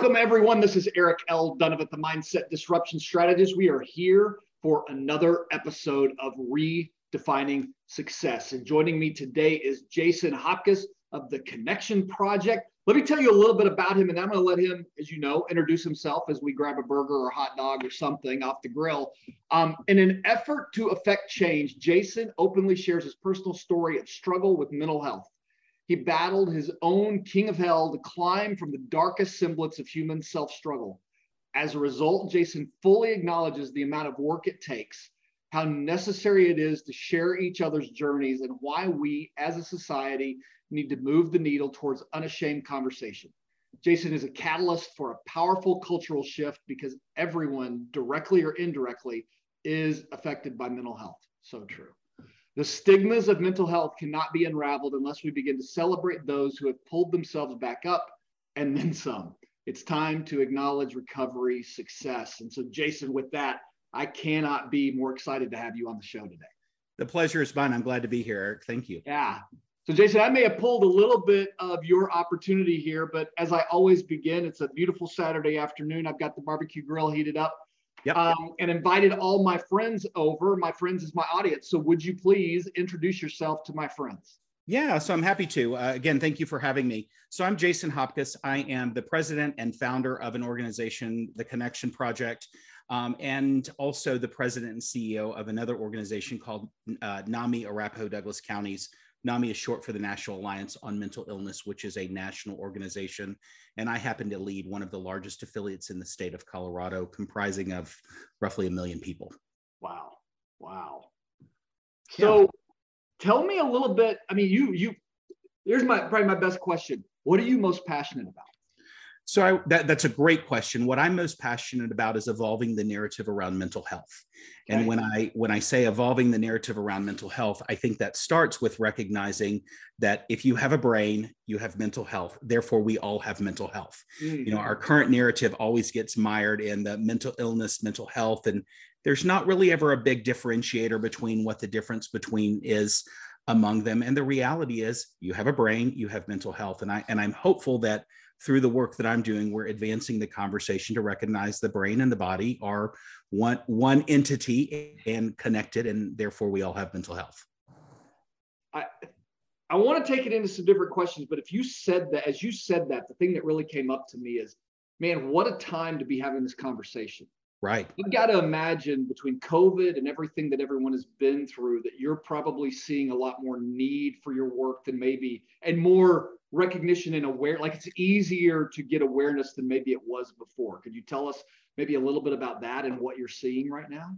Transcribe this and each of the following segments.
Welcome, everyone. This is Eric L. Dunavant, the Mindset Disruption Strategist. We are here for another episode of Redefining Success. And joining me today is Jason Hopcus of the Connection Project. Let me tell you a little bit about him, and I'm going to let him, as you know, introduce himself as we grab a burger or a hot dog or something off the grill. Um, in an effort to affect change, Jason openly shares his personal story of struggle with mental health. He battled his own king of hell to climb from the darkest semblance of human self struggle. As a result, Jason fully acknowledges the amount of work it takes, how necessary it is to share each other's journeys, and why we as a society need to move the needle towards unashamed conversation. Jason is a catalyst for a powerful cultural shift because everyone, directly or indirectly, is affected by mental health. So true. The stigmas of mental health cannot be unraveled unless we begin to celebrate those who have pulled themselves back up and then some. It's time to acknowledge recovery success. And so, Jason, with that, I cannot be more excited to have you on the show today. The pleasure is mine. I'm glad to be here, Eric. Thank you. Yeah. So, Jason, I may have pulled a little bit of your opportunity here, but as I always begin, it's a beautiful Saturday afternoon. I've got the barbecue grill heated up yep. um, and invited all my friends over. My friends is my audience. So would you please introduce yourself to my friends? Yeah, so I'm happy to. Uh, again, thank you for having me. So I'm Jason Hopcus. I am the president and founder of an organization, the Connection Project, um, and also the president and CEO of another organization called uh, NAMI Arapahoe Douglas Counties NAMI is short for the National Alliance on Mental Illness, which is a national organization. And I happen to lead one of the largest affiliates in the state of Colorado, comprising of roughly a million people. Wow. Wow. So yeah. tell me a little bit. I mean, you, you, here's my probably my best question. What are you most passionate about? So I, that, that's a great question. What I'm most passionate about is evolving the narrative around mental health. Okay. And when I when I say evolving the narrative around mental health, I think that starts with recognizing that if you have a brain, you have mental health. Therefore, we all have mental health. Mm-hmm. You know, our current narrative always gets mired in the mental illness, mental health, and there's not really ever a big differentiator between what the difference between is among them. And the reality is, you have a brain, you have mental health, and I and I'm hopeful that through the work that I'm doing, we're advancing the conversation to recognize the brain and the body are one one entity and connected, and therefore we all have mental health. I I want to take it into some different questions, but if you said that, as you said that, the thing that really came up to me is, man, what a time to be having this conversation. Right. You've got to imagine between COVID and everything that everyone has been through that you're probably seeing a lot more need for your work than maybe, and more recognition and aware like it's easier to get awareness than maybe it was before could you tell us maybe a little bit about that and what you're seeing right now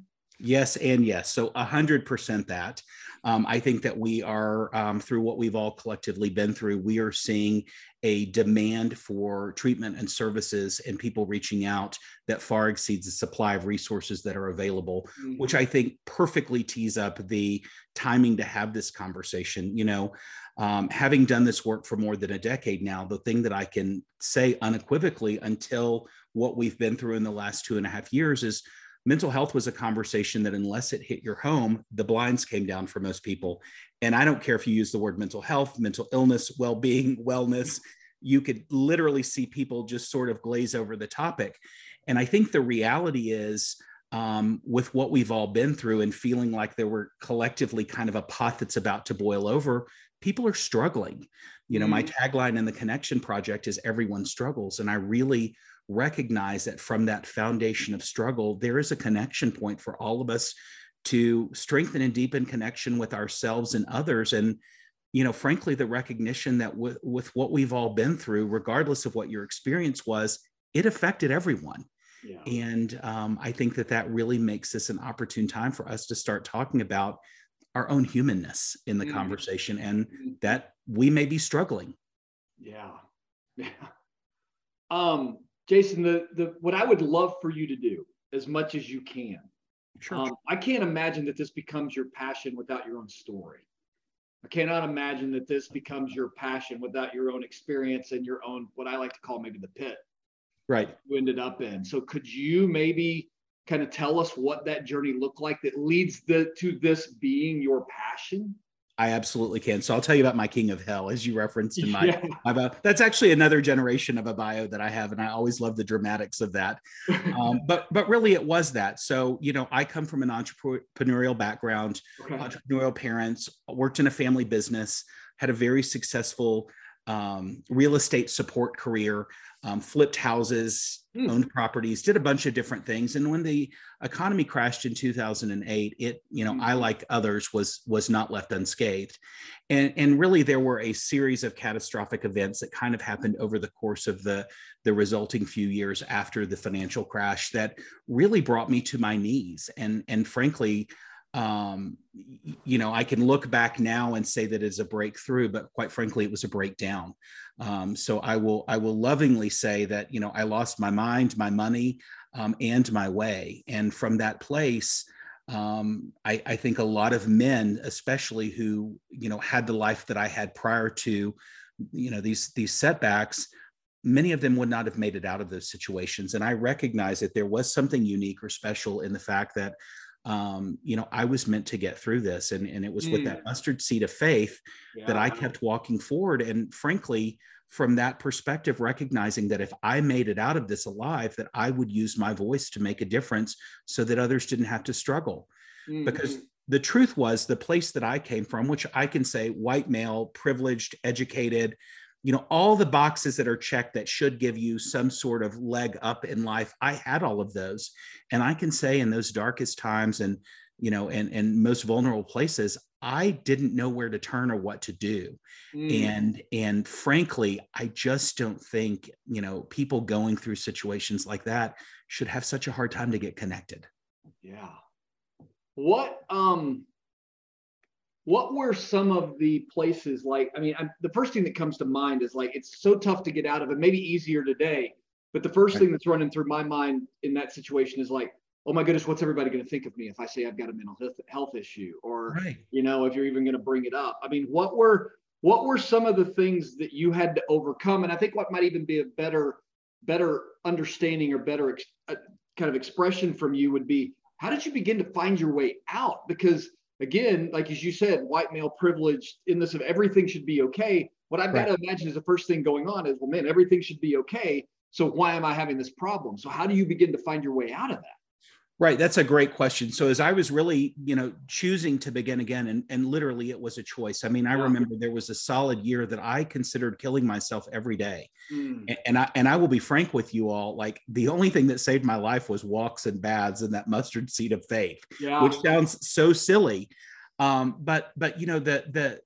Yes, and yes. So 100% that. Um, I think that we are, um, through what we've all collectively been through, we are seeing a demand for treatment and services and people reaching out that far exceeds the supply of resources that are available, mm-hmm. which I think perfectly tees up the timing to have this conversation. You know, um, having done this work for more than a decade now, the thing that I can say unequivocally until what we've been through in the last two and a half years is mental health was a conversation that unless it hit your home the blinds came down for most people and i don't care if you use the word mental health mental illness well-being wellness you could literally see people just sort of glaze over the topic and i think the reality is um, with what we've all been through and feeling like there were collectively kind of a pot that's about to boil over, people are struggling. You know, mm. my tagline in the Connection Project is everyone struggles. And I really recognize that from that foundation of struggle, there is a connection point for all of us to strengthen and deepen connection with ourselves and others. And, you know, frankly, the recognition that with, with what we've all been through, regardless of what your experience was, it affected everyone. Yeah. And um, I think that that really makes this an opportune time for us to start talking about our own humanness in the mm-hmm. conversation and mm-hmm. that we may be struggling. Yeah. Yeah. Um, Jason, the, the what I would love for you to do as much as you can. Sure. Um, I can't imagine that this becomes your passion without your own story. I cannot imagine that this becomes your passion without your own experience and your own what I like to call maybe the pit right you ended up in so could you maybe kind of tell us what that journey looked like that leads the, to this being your passion I absolutely can. So I'll tell you about my King of Hell, as you referenced in my, yeah. my bio. That's actually another generation of a bio that I have, and I always love the dramatics of that. Um, but but really, it was that. So you know, I come from an entrepreneurial background, okay. entrepreneurial parents, worked in a family business, had a very successful um, real estate support career um, flipped houses, mm. owned properties, did a bunch of different things. And when the economy crashed in 2008, it, you know, mm. I like others was was not left unscathed. And and really there were a series of catastrophic events that kind of happened over the course of the the resulting few years after the financial crash that really brought me to my knees. And and frankly, um, you know, I can look back now and say that it's a breakthrough, but quite frankly, it was a breakdown. Um, so I will I will lovingly say that you know I lost my mind, my money, um, and my way, and from that place. Um, I, I think a lot of men, especially who you know had the life that I had prior to, you know these these setbacks, many of them would not have made it out of those situations. And I recognize that there was something unique or special in the fact that um, you know, I was meant to get through this. And, and it was mm. with that mm. mustard seed of faith yeah. that I kept walking forward. And frankly, from that perspective, recognizing that if I made it out of this alive, that I would use my voice to make a difference so that others didn't have to struggle. Mm-hmm. Because the truth was the place that I came from, which I can say white male, privileged, educated, you know all the boxes that are checked that should give you some sort of leg up in life i had all of those. And i can say in those darkest times and you know and and most vulnerable places i didn't know where to turn or what to do. Mm. and and frankly i just don't think you know people going through situations like that should have such a hard time to get connected. Yeah. What um what were some of the places like i mean I'm, the first thing that comes to mind is like it's so tough to get out of it maybe easier today but the first thing that's running through my mind in that situation is like oh my goodness what's everybody going to think of me if i say i've got a mental health issue or right. you know if you're even going to bring it up? I mean what were what were some of the things that you had to overcome? And i think what might even be a better better understanding or better ex, uh, kind of expression from you would be how did you begin to find your way out? Because again, like as you said, white male privilege in this of everything should be okay. What I've right. got to imagine is the first thing going on is, well, man, everything should be okay. So why am I having this problem? So how do you begin to find your way out of that? Right. That's a great question. So as I was really, you know, choosing to begin again, and, and literally it was a choice. I mean, I yeah. remember there was a solid year that I considered killing myself every day. Mm. And, and I and I will be frank with you all, like the only thing that saved my life was walks and baths and that mustard seed of faith, yeah. which sounds so silly. Um, but but you know, the the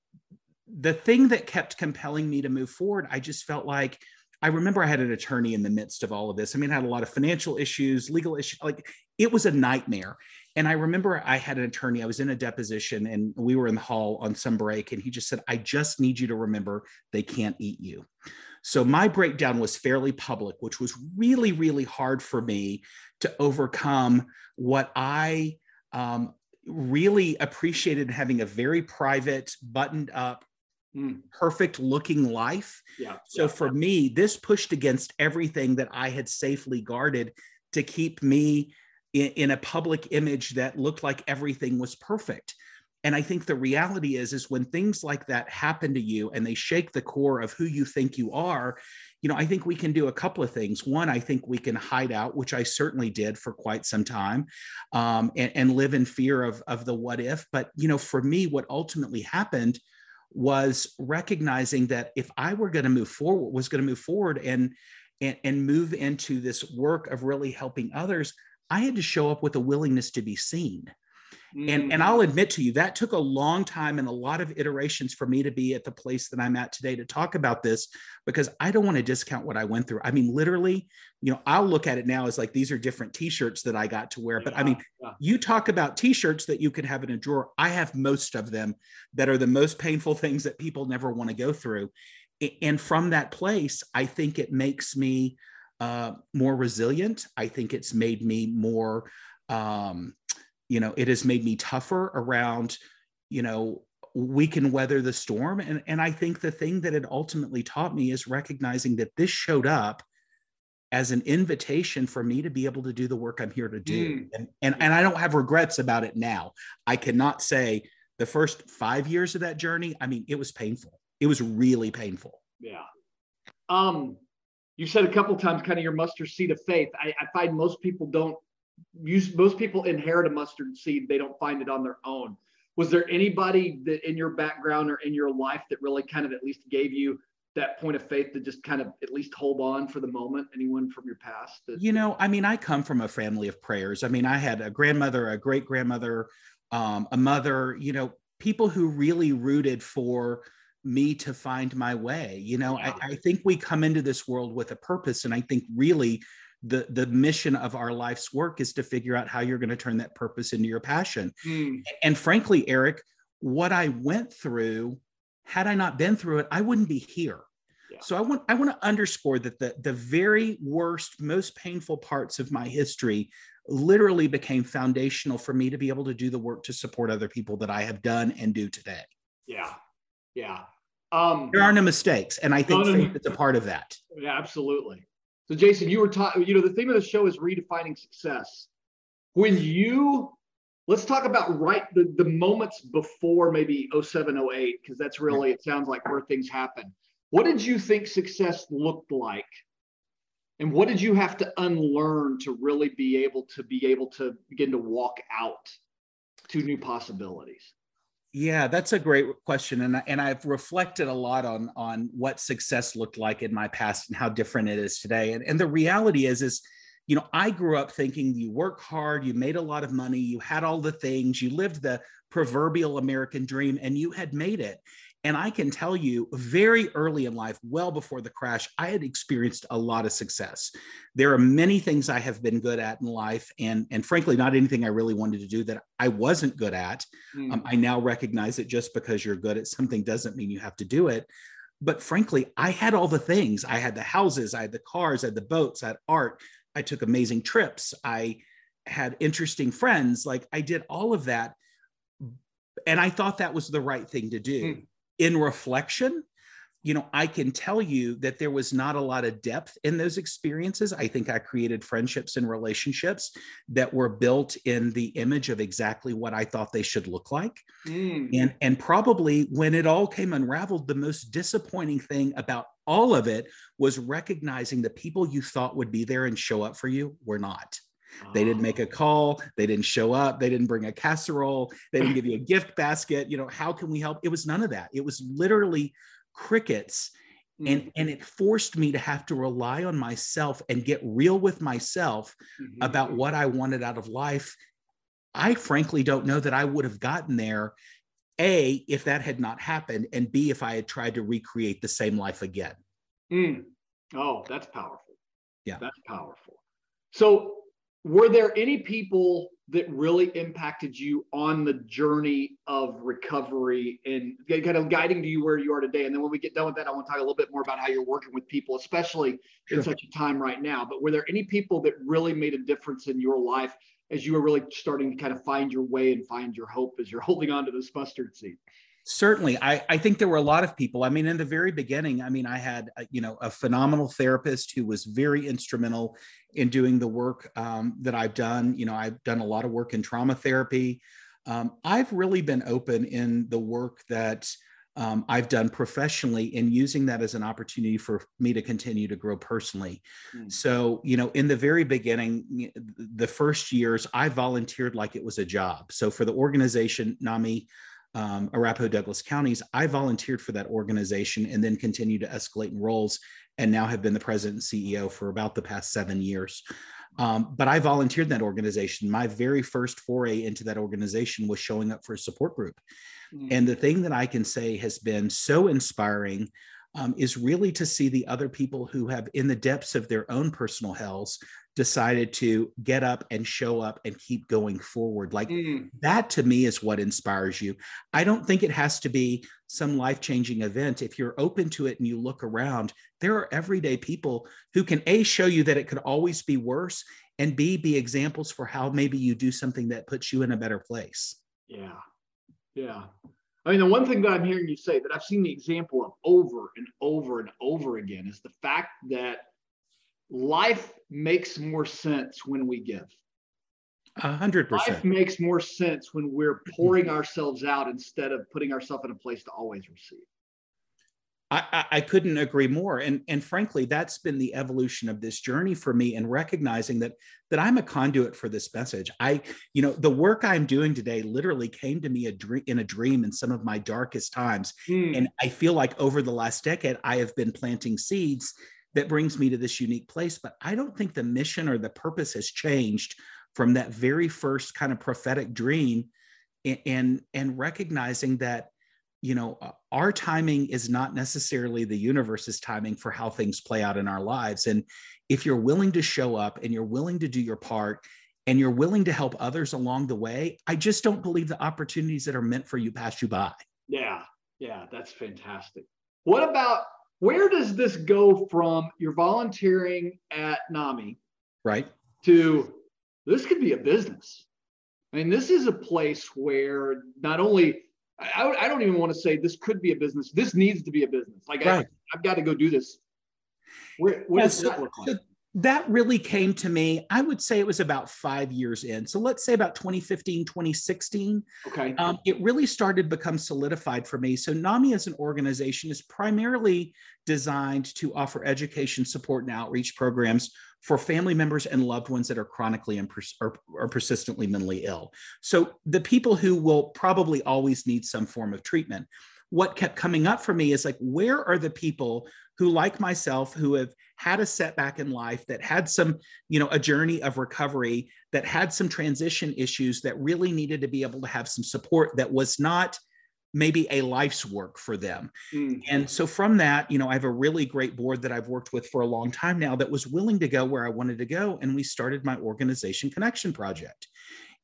the thing that kept compelling me to move forward, I just felt like I remember I had an attorney in the midst of all of this. I mean, I had a lot of financial issues, legal issues. Like it was a nightmare. And I remember I had an attorney, I was in a deposition and we were in the hall on some break. And he just said, I just need you to remember they can't eat you. So my breakdown was fairly public, which was really, really hard for me to overcome what I um, really appreciated having a very private, buttoned up, mm. perfect looking life. Yeah, so yeah, for yeah. me, this pushed against everything that I had safely guarded to keep me in, in a public image that looked like everything was perfect. and i think the reality is is when things like that happen to you and they shake the core of who you think you are you know i think we can do a couple of things one i think we can hide out which i certainly did for quite some time um, and, and live in fear of of the what if but you know for me what ultimately happened was recognizing that if i were going to move forward was going to move forward and, and and move into this work of really helping others i had to show up with a willingness to be seen Mm. And, and I'll admit to you, that took a long time and a lot of iterations for me to be at the place that I'm at today to talk about this because I don't want to discount what I went through. I mean, literally, you know, I'll look at it now as like these are different t shirts that I got to wear. But I mean, yeah. you talk about t shirts that you could have in a drawer. I have most of them that are the most painful things that people never want to go through. And from that place, I think it makes me uh, more resilient. I think it's made me more. Um, you know it has made me tougher around you know we can weather the storm and and i think the thing that it ultimately taught me is recognizing that this showed up as an invitation for me to be able to do the work i'm here to do mm. and, and and i don't have regrets about it now i cannot say the first five years of that journey i mean it was painful it was really painful yeah um you said a couple times kind of your mustard seed of faith. I, I find most people don't use most people inherit a mustard seed. They don't find it on their own. Was there anybody that in your background or in your life that really kind of at least gave you that point of faith to just kind of at least hold on for the moment? Anyone from your past that- you know i mean i come from a family of prayers. I mean i had a grandmother a great grandmother um, a mother you know people who really rooted for me to find my way you know yeah. I, I think we come into this world with a purpose and i think really the the mission of our life's work is to figure out how you're going to turn that purpose into your passion mm. and frankly eric what i went through had i not been through it i wouldn't be here yeah. so i want i want to underscore that the the very worst most painful parts of my history literally became foundational for me to be able to do the work to support other people that i have done and do today yeah yeah um, there are no mistakes and i think no, no, faith is a part of that yeah absolutely so, Jason, you were talking, you know, the theme of the show is redefining success. When you, let's talk about right the, the moments before maybe 07, 08, because that's really, it sounds like where things happen. What did you think success looked like? And what did you have to unlearn to really be able to be able to begin to walk out to new possibilities? Yeah, that's a great question, and and I've reflected a lot on on what success looked like in my past and how different it is today. And and the reality is is you know i grew up thinking you work hard you made a lot of money you had all the things you lived the proverbial american dream and you had made it and I can tell you very early in life, well before the crash, I had experienced a lot of success. There are many things I have been good at in life, and, and frankly, not anything I really wanted to do that I wasn't good at. Mm. Um, I now recognize that just because you're good at something doesn't mean you have to do it. But frankly, I had all the things. I had the houses, I had the cars, I had the boats, I had art. I took amazing trips. I had interesting friends. Like I did all of that. And I thought that was the right thing to do. Mm in reflection, you know, I can tell you that there was not a lot of depth in those experiences. I think I created friendships and relationships that were built in the image of exactly what I thought they should look like. Mm. And, and probably when it all came unraveled, the most disappointing thing about all of it was recognizing the people you thought would be there and show up for you were not. They didn't make a oh. call. They didn't show up. They didn't bring a casserole. They didn't give you a gift basket. You know, how can we help? It was none of that. It was literally crickets. And, mm-hmm. and it forced me to have to rely on myself and get real with myself mm-hmm. about what I wanted out of life. I frankly don't know that I would have gotten there, A, if that had not happened, and B, if I had tried to recreate the same life again. Mm. Oh, that's powerful. Yeah. That's powerful. So were there any people that really impacted you on the journey of recovery and kind of guiding to you where you are today? And then when we get done with that, I want to talk a little bit more about how you're working with people, especially sure. in such a time right now. But were there any people that really made a difference in your life as you were really starting to kind of find your way and find your hope as you're holding on to this mustard seed? certainly I, I think there were a lot of people i mean in the very beginning i mean i had a, you know a phenomenal therapist who was very instrumental in doing the work um, that i've done you know i've done a lot of work in trauma therapy um, I've really been open in the work that um, I've done professionally in using that as an opportunity for me to continue to grow personally. Mm. So, you know, in the very beginning, the first years, I volunteered like it was a job. So, for the organization, NAMI, um, Arapahoe Douglas counties, I volunteered for that organization and then continued to escalate in roles and now have been the president and CEO for about the past seven years. Um, but I volunteered in that organization. My very first foray into that organization was showing up for a support group. Mm. And the thing that I can say has been so inspiring um, is really to see the other people who have, in the depths of their own personal hells, decided to get up and show up and keep going forward. Like mm. that to me is what inspires you. I don't think it has to be some life changing event. If you're open to it and you look around, there are everyday people who can A, show you that it could always be worse, and B, be examples for how maybe you do something that puts you in a better place. Yeah. Yeah. I mean, the one thing that I'm hearing you say that I've seen the example of over and over and over again is the fact that life makes more sense when we give. A hundred percent. Life makes more sense when we're pouring ourselves out instead of putting ourselves in a place to always receive. I, I, couldn't agree more. And, and frankly, that's been the evolution of this journey for me and recognizing that that I'm a conduit for this message. I, you know, the work I'm doing today literally came to me a dream, in a dream in some of my darkest times. Mm. And I feel like over the last decade, I have been planting seeds that brings me to this unique place. But I don't think the mission or the purpose has changed from that very first kind of prophetic dream and, and, and recognizing that you know uh, our timing is not necessarily the universe's timing for how things play out in our lives. And if you're willing to show up and you're willing to do your part and you're willing to help others along the way i just don't believe the opportunities that are meant for you pass you by. Yeah. Yeah. That's fantastic. What about where does this go from you're volunteering at nami right to this could be a business i mean this is a place where not only I, I don't even want to say this could be a business. This needs to be a business. Like right. I, have got to go do this. Where, what yeah, does so, that look like? That really came to me i would say it was about five years in. So let's say about 2015 2016 okay. um, it really started to become solidified for me. So nami as an organization is primarily designed to offer education support and outreach programs for family members and loved ones that are chronically and pers- or, or persistently mentally ill. So the people who will probably always need some form of treatment. What kept coming up for me is like, where are the people who, like myself, who have had a setback in life, that had some, you know, a journey of recovery, that had some transition issues, that really needed to be able to have some support that was not maybe a life's work for them. Mm. And so from that, you know, I have a really great board that I've worked with for a long time now that was willing to go where I wanted to go. And we started my organization connection project.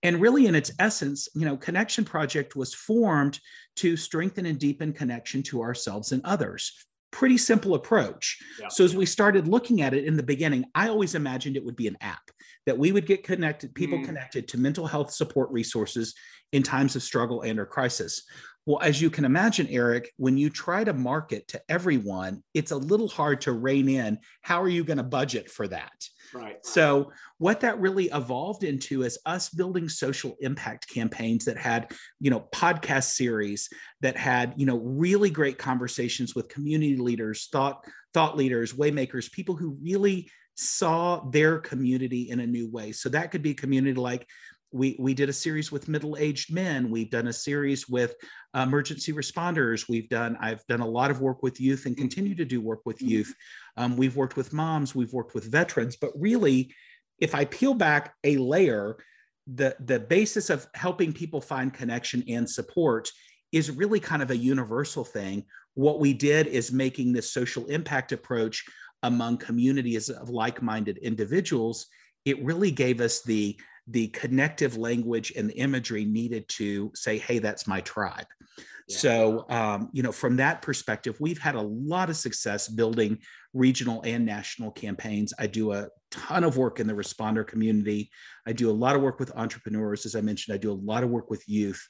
And really, in its essence, you know, Connection Project was formed to strengthen and deepen connection to ourselves and others. Pretty simple approach. Yeah. So, as we started looking at it in the beginning, I always imagined it would be an app that we would get connected, people mm. connected to mental health support resources in times of struggle and or crisis. Well, as you can imagine, Eric, when you try to market to everyone, it's a little hard to rein in. How are you going to budget for that? Right. So, what that really evolved into is us building social impact campaigns that had, you know, podcast series that had, you know, really great conversations with community leaders, thought thought leaders, waymakers, people who really saw their community in a new way. So that could be community like we we did a series with middle-aged men. We've done a series with emergency responders. We've done i've done a lot of work with youth and continue to do work with mm-hmm. youth. Um, we've worked with moms. We've worked with veterans. But really if i peel back a layer the the basis of helping people find connection and support is really kind of a universal thing. What we did is making this social impact approach among communities of like-minded individuals it really gave us the the connective language and the imagery needed to say, hey, that's my tribe. Yeah. So, um, you know, from that perspective, we've had a lot of success building regional and national campaigns. I do a ton of work in the responder community. I do a lot of work with entrepreneurs. As I mentioned, I do a lot of work with youth.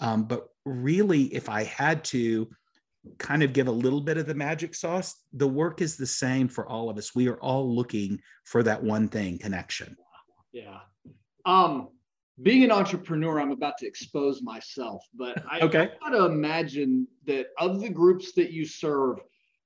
Um, but really, if I had to kind of give a little bit of the magic sauce, the work is the same for all of us. We are all looking for that one thing connection. Yeah. Um, being an entrepreneur, I'm about to expose myself, but I, okay. I got to imagine that of the groups that you serve,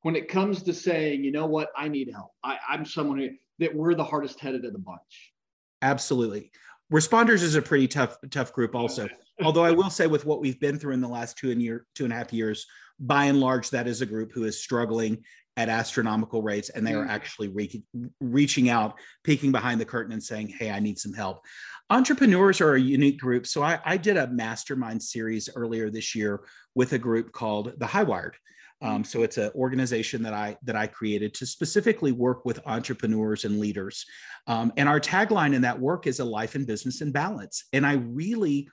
when it comes to saying, you know what, I need help, I, I'm someone who, that we're the hardest headed of the bunch. Absolutely. Responders is a pretty tough, tough group also. Although I will say with what we've been through in the last two and year, two and a half years, by and large, that is a group who is struggling at astronomical rates and they are mm. actually re- reaching out peeking behind the curtain and saying hey i need some help entrepreneurs are a unique group so I, I did a mastermind series earlier this year with a group called the highwired um, so it's an organization that I that I created to specifically work with entrepreneurs and leaders. Um, and our tagline in that work is a life and business in balance. And I really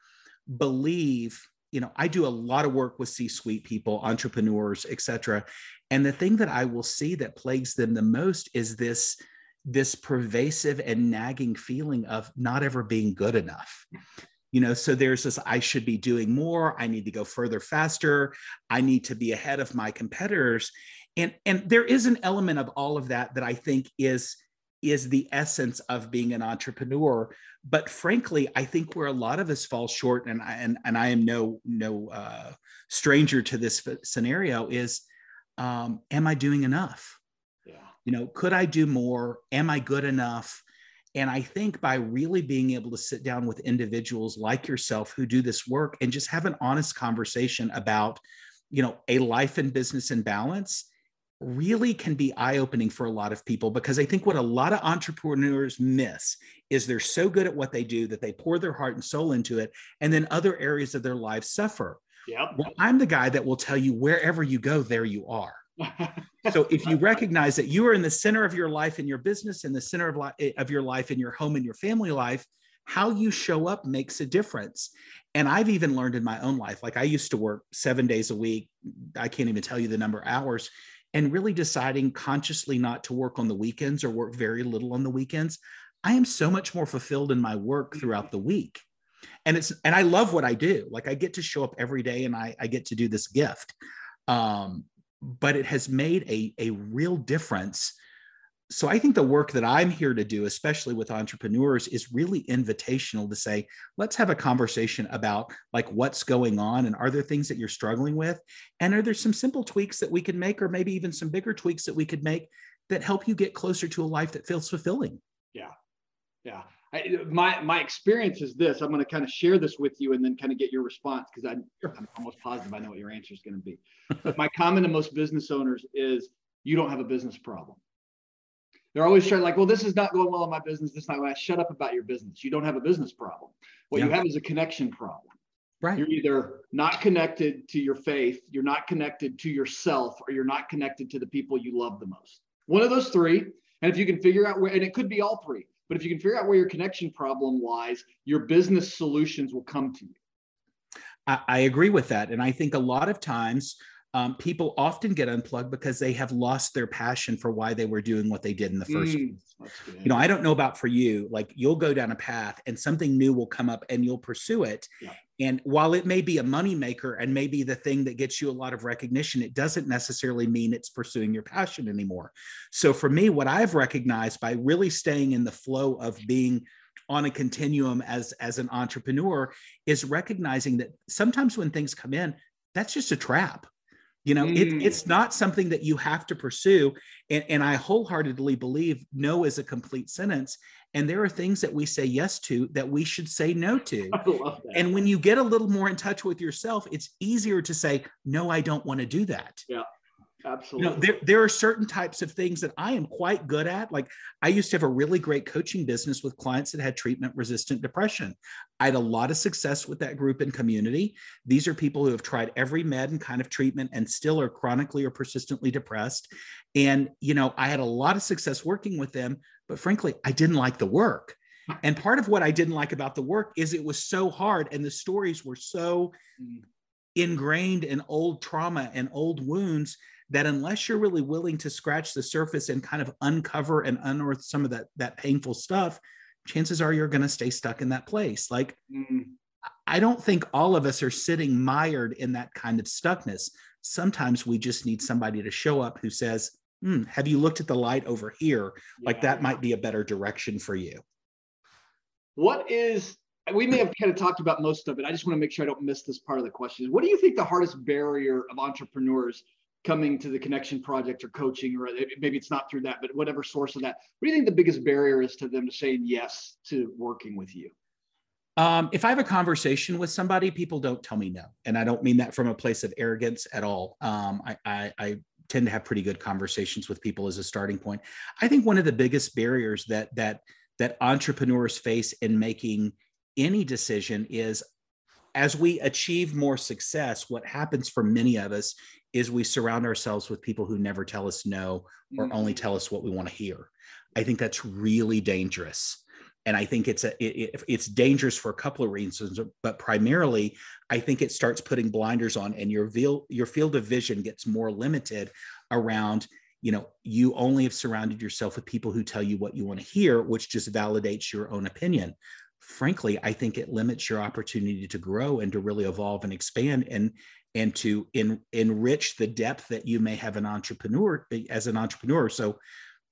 believe, you know, I do a lot of work with C-suite people, entrepreneurs, et cetera. And the thing that I will see that plagues them the most is this this pervasive and nagging feeling of not ever being good enough. You know so there's this i should be doing more. I need to go further faster. I need to be ahead of my competitors. And and there is an element of all of that that i think is is the essence of being an entrepreneur but frankly i think where a lot of us fall short and and, and i am no no uh, stranger to this scenario is um, am I doing enough? Yeah. You know, could I do more? Am I good enough? And I think by really being able to sit down with individuals like yourself who do this work and just have an honest conversation about, you know, a life and business in balance really can be eye opening for a lot of people because I think what a lot of entrepreneurs miss is they're so good at what they do that they pour their heart and soul into it. And then other areas of their lives suffer. Yep. Well, I'm the guy that will tell you wherever you go, there you are. so if you recognize that you are in the center of your life in your business, in the center of, li- eh, of your life in your home and your family life, how you show up makes a difference. And I've even learned in my own life, like I used to work seven days a week. I can't even tell you the number of hours and really deciding consciously not to work on the weekends or work very little on the weekends. I am so much more fulfilled in my work throughout the week and it's and i love what i do like i get to show up every day and i, I get to do this gift um, but it has made a, a real difference so i think the work that i'm here to do especially with entrepreneurs is really invitational to say let's have a conversation about like what's going on and are there things that you're struggling with and are there some simple tweaks that we can make or maybe even some bigger tweaks that we could make that help you get closer to a life that feels fulfilling yeah yeah I, my my experience is this. I'm going to kind of share this with you and then kind of get your response because I'm, I'm almost positive I know what your answer is going to be. But my comment to most business owners is you don't have a business problem. They're always trying like, well, this is not going well in my business. This not. I shut up about your business. You don't have a business problem. What yeah. you have is a connection problem. Right. You're either not connected to your faith, you're not connected to yourself, or you're not connected to the people you love the most. One of those three. And if you can figure out where, and it could be all three. But if you can figure out where your connection problem lies, your business solutions will come to you. I, I agree with that. And I think a lot of times um, people often get unplugged because they have lost their passion for why they were doing what they did in the first mm, place. You know, I don't know about for you, like you'll go down a path and something new will come up and you'll pursue it. Yeah. And while it may be a moneymaker and maybe the thing that gets you a lot of recognition, it doesn't necessarily mean it's pursuing your passion anymore. So for me, what I've recognized by really staying in the flow of being on a continuum as as an entrepreneur is recognizing that sometimes when things come in that's just a trap you know mm. it, it's not something that you have to pursue and, and i wholeheartedly believe no is a complete sentence and there are things that we say yes to that we should say no to. And when you get a little more in touch with yourself it's easier to say no i don't want to do that. Yeah Absolutely. You know, there, there are certain types of things that I am quite good at. Like I used to have a really great coaching business with clients that had treatment resistant depression. I had a lot of success with that group and community. These are people who have tried every med and kind of treatment and still are chronically or persistently depressed. And, you know, I had a lot of success working with them, but frankly, I didn't like the work. And part of what I didn't like about the work is it was so hard and the stories were so mm. ingrained in old trauma and old wounds that unless you're really willing to scratch the surface and kind of uncover and unearth some of that that painful stuff chances are you're going to stay stuck in that place like mm. i don't think all of us are sitting mired in that kind of stuckness sometimes we just need somebody to show up who says hmm, have you looked at the light over here yeah. like that might be a better direction for you what is we may have kind of talked about most of it. I just want to make sure I don't miss this part of the question. What do you think the hardest barrier of entrepreneurs coming to the connection project or coaching, or maybe it's not through that, but whatever source of that, what do you think the biggest barrier is to them to saying yes to working with you? Um, if I have a conversation with somebody, people don't tell me no, and I don't mean that from a place of arrogance at all. Um, I, I, I tend to have pretty good conversations with people as a starting point. I think one of the biggest barriers that that that entrepreneurs face in making any decision is as we achieve more success, what happens for many of us is we surround ourselves with people who never tell us no or mm-hmm. only tell us what we want to hear. I think that's really dangerous. And I think it's a it, it's dangerous for a couple of reasons, but primarily, I think it starts putting blinders on, and your your field of vision gets more limited around you know you only have surrounded yourself with people who tell you what you want to hear which just validates your own opinion frankly i think it limits your opportunity to grow and to really evolve and expand and and to in, enrich the depth that you may have an entrepreneur as an entrepreneur. So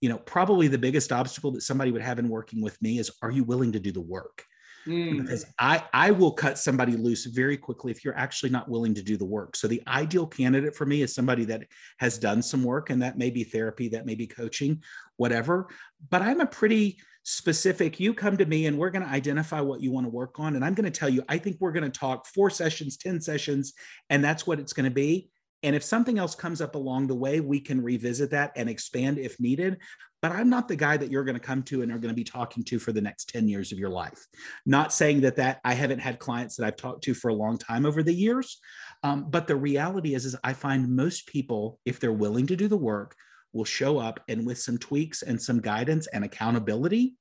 you know probably the biggest obstacle that somebody would have in working with me is are you willing to do the work? Mm. because i i will cut somebody loose very quickly if you're actually not willing to do the work. So the ideal candidate for me is somebody that has done some work and that may be therapy that may be coaching whatever but i'm a pretty specific. You come to me and we're going to identify what you want to work on. And I'm going to tell you, I think we're going to talk four sessions, 10 sessions, and that's what it's going to be. And if something else comes up along the way, we can revisit that and expand if needed. But I'm not the guy that you're going to come to and are going to be talking to for the next 10 years of your life. Not saying that that I haven't had clients that I've talked to for a long time over the years. Um, but the reality is, is I find most people, if they're willing to do the work, will show up and with some tweaks and some guidance and accountability,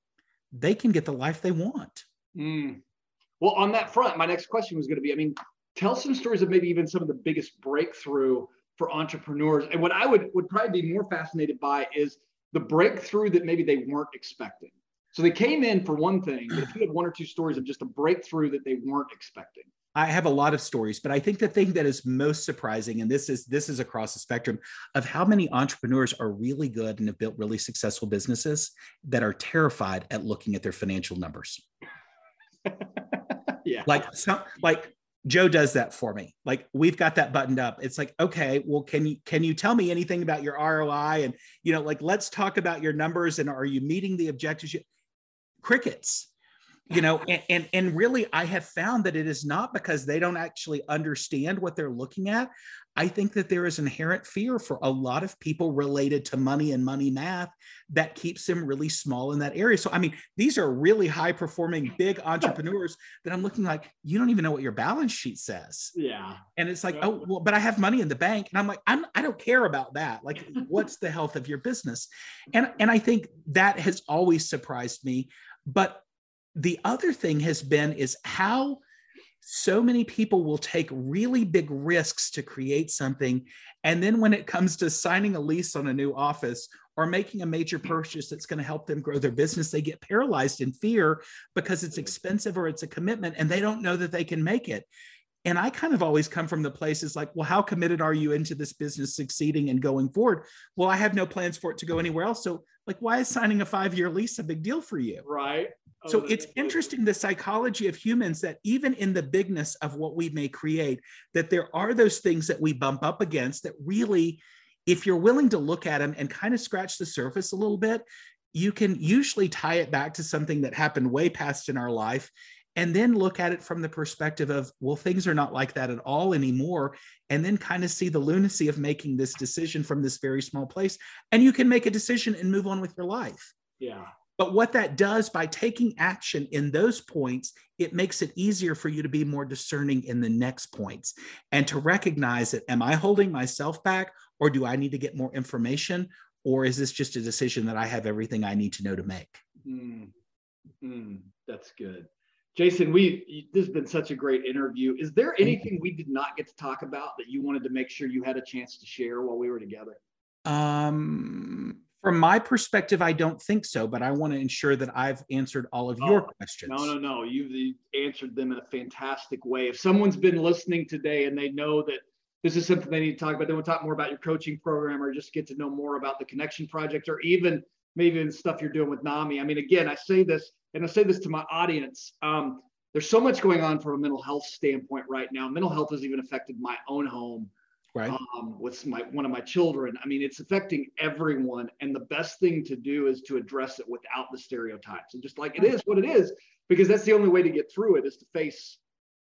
they can get the life they want. Mm. Well, on that front, my next question was going to be I mean, tell some stories of maybe even some of the biggest breakthrough for entrepreneurs. And what I would, would probably be more fascinated by is the breakthrough that maybe they weren't expecting. So they came in for one thing, but if you had one or two stories of just a breakthrough that they weren't expecting. I have a lot of stories, but I think the thing that is most surprising, and this is this is across the spectrum of how many entrepreneurs are really good and have built really successful businesses that are terrified at looking at their financial numbers. yeah. Like some like Joe does that for me. Like we've got that buttoned up. It's like, okay, well, can you can you tell me anything about your ROI? And you know, like let's talk about your numbers and are you meeting the objectives? Crickets you know and, and, and really i have found that it is not because they don't actually understand what they're looking at. I think that there is inherent fear for a lot of people related to money and money math that keeps them really small in that area. So i mean these are really high performing big entrepreneurs that i'm looking like you don't even know what your balance sheet says. Yeah. And it's like oh well but i have money in the bank. And i'm like i'm i don't care about that. Like what's the health of your business? And and i think that has always surprised me but the other thing has been is how so many people will take really big risks to create something and then when it comes to signing a lease on a new office or making a major purchase that's going to help them grow their business they get paralyzed in fear because it's mm-hmm. expensive or it's a commitment and they don't know that they can make it and I kind of always come from the places like, well, how committed are you into this business succeeding and going forward? Well, I have no plans for it to go anywhere else. So, like, why is signing a five year lease a big deal for you? Right. Oh, so it's interesting the psychology of humans that even in the bigness of what we may create, that there are those things that we bump up against that really, if you're willing to look at them and kind of scratch the surface a little bit, you can usually tie it back to something that happened way past in our life and then look at it from the perspective of well things are not like that at all anymore and then kind of see the lunacy of making this decision from this very small place and you can make a decision and move on with your life. Yeah but what that does by taking action in those points it makes it easier for you to be more discerning in the next points and to recognize that am i holding myself back or do i need to get more information or is this just a decision that i have everything i need to know to make mm. Mm. that's good Jason, we this has been such a great interview. Is there anything we did not get to talk about that you wanted to make sure you had a chance to share while we were together? Um, from my perspective, I don't think so, but I want to ensure that I've answered all of oh, your questions. No, no, no. You've answered them in a fantastic way. If someone's been listening today and they know that this is something they need to talk about, they want to talk more about your coaching program or just get to know more about the Connection Project or even maybe the stuff you're doing with NAMI. I mean, again, I say this and I say this to my audience. Um, there's so much going on from a mental health standpoint right now. Mental health has even affected my own home right? um, with my one of my children. I mean it's affecting everyone and the best thing to do is to address it without the stereotypes. And just like it is what it is because that's the only way to get through it is to face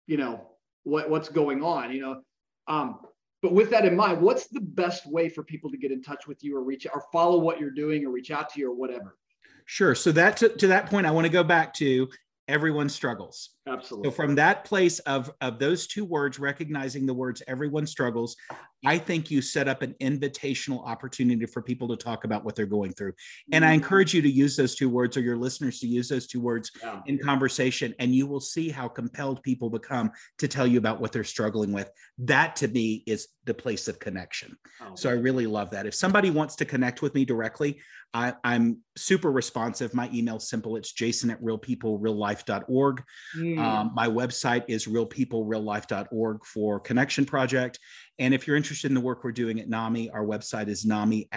you know what what's going on you know? Um, but with that in mind what's the best way for people to get in touch with you or reach or follow what you're doing or reach out to you or whatever? Sure. So that to, to that point, I want to go back to everyone struggles. Absolutely. So from that place of of those two words, recognizing the words everyone struggles, I think you set up an invitational opportunity for people to talk about what they're going through. And I mm-hmm. encourage you to use those two words or your listeners to use those two words yeah. in conversation and you will see how compelled people become to tell you about what they're struggling with. That to me is the place of connection. Oh, so I really love that. If somebody wants to connect with me directly, I, am super responsive. My email's simple. It's jason at realpeoplereallife.org. Mm. Um, my website is realpeoplereallife.org for Connection Project. And if you're interested in the work we're doing at NAMI, our website is namiadco.org.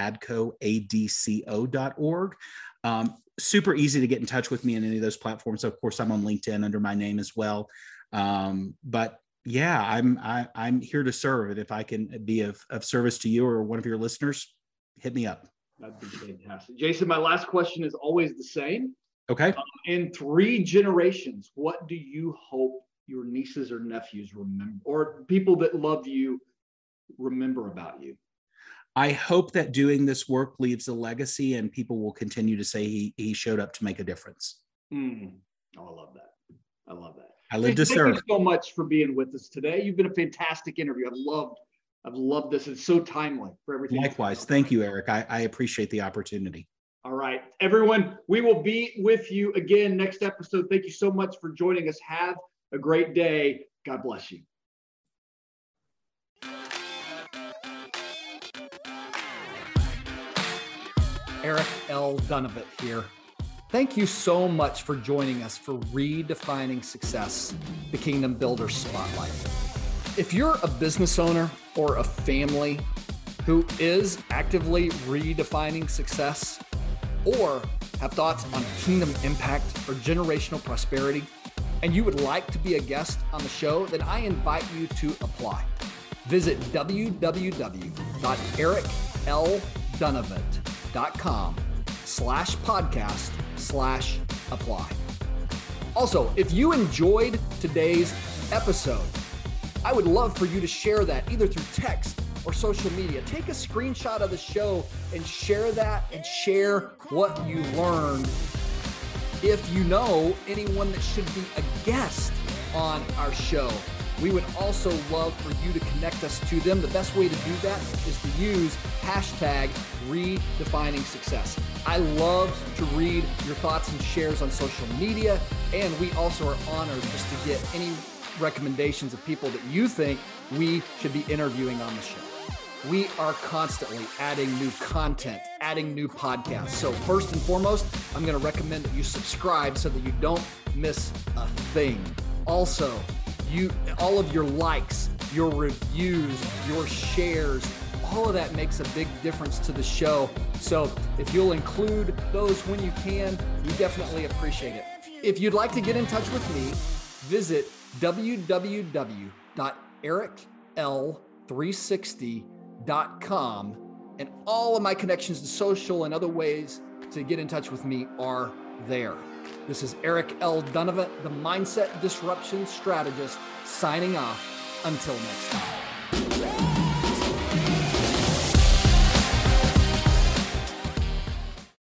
Um, super easy to get in touch with me in any of those platforms. Of course, I'm on LinkedIn under my name as well. Um, but yeah, I'm I, am i am here to serve, and if I can be of, of service to you or one of your listeners, hit me up. That'd be fantastic. Jason, my last question is always the same. Okay. Um, in three generations, what do you hope your nieces or nephews remember, or people that love you remember about you? I hope that doing this work leaves a legacy and people will continue to say he, he showed up to make a difference. Mm. Oh, I love that. I love that. I live to serve. Thank you so much for being with us today. You've been a fantastic interview. I've loved I've loved this. It's so timely for everything. Likewise. Thank you, Eric. I, I appreciate the opportunity. All right. Everyone, we will be with you again next episode. Thank you so much for joining us. Have a great day. God bless you. Eric L. Dunavant here. Thank you so much for joining us for Redefining Success, the Kingdom Builder Spotlight. If you're a business owner or a family who is actively redefining success or have thoughts on kingdom impact or generational prosperity, and you would like to be a guest on the show, then I invite you to apply. Visit www.ericldunavant.com slash podcast slash apply. Also, if you enjoyed today's episode, I would love for you to share that either through text or social media. Take a screenshot of the show and share that and share what you learned. If you know anyone that should be a guest on our show, we would also love for you to connect us to them. The best way to do that is to use hashtag redefining success. I love to read your thoughts and shares on social media, and we also are honored just to get any recommendations of people that you think we should be interviewing on the show. We are constantly adding new content, adding new podcasts. So, first and foremost, I'm going to recommend that you subscribe so that you don't miss a thing. Also, you all of your likes, your reviews, your shares, all of that makes a big difference to the show. So, if you'll include those when you can, we definitely appreciate it. If you'd like to get in touch with me, visit www.ericl360.com. .Com and all of my connections to social and other ways to get in touch with me are there. This is Eric L. Dunavant, the Mindset Disruption Strategist, signing off. Until next time.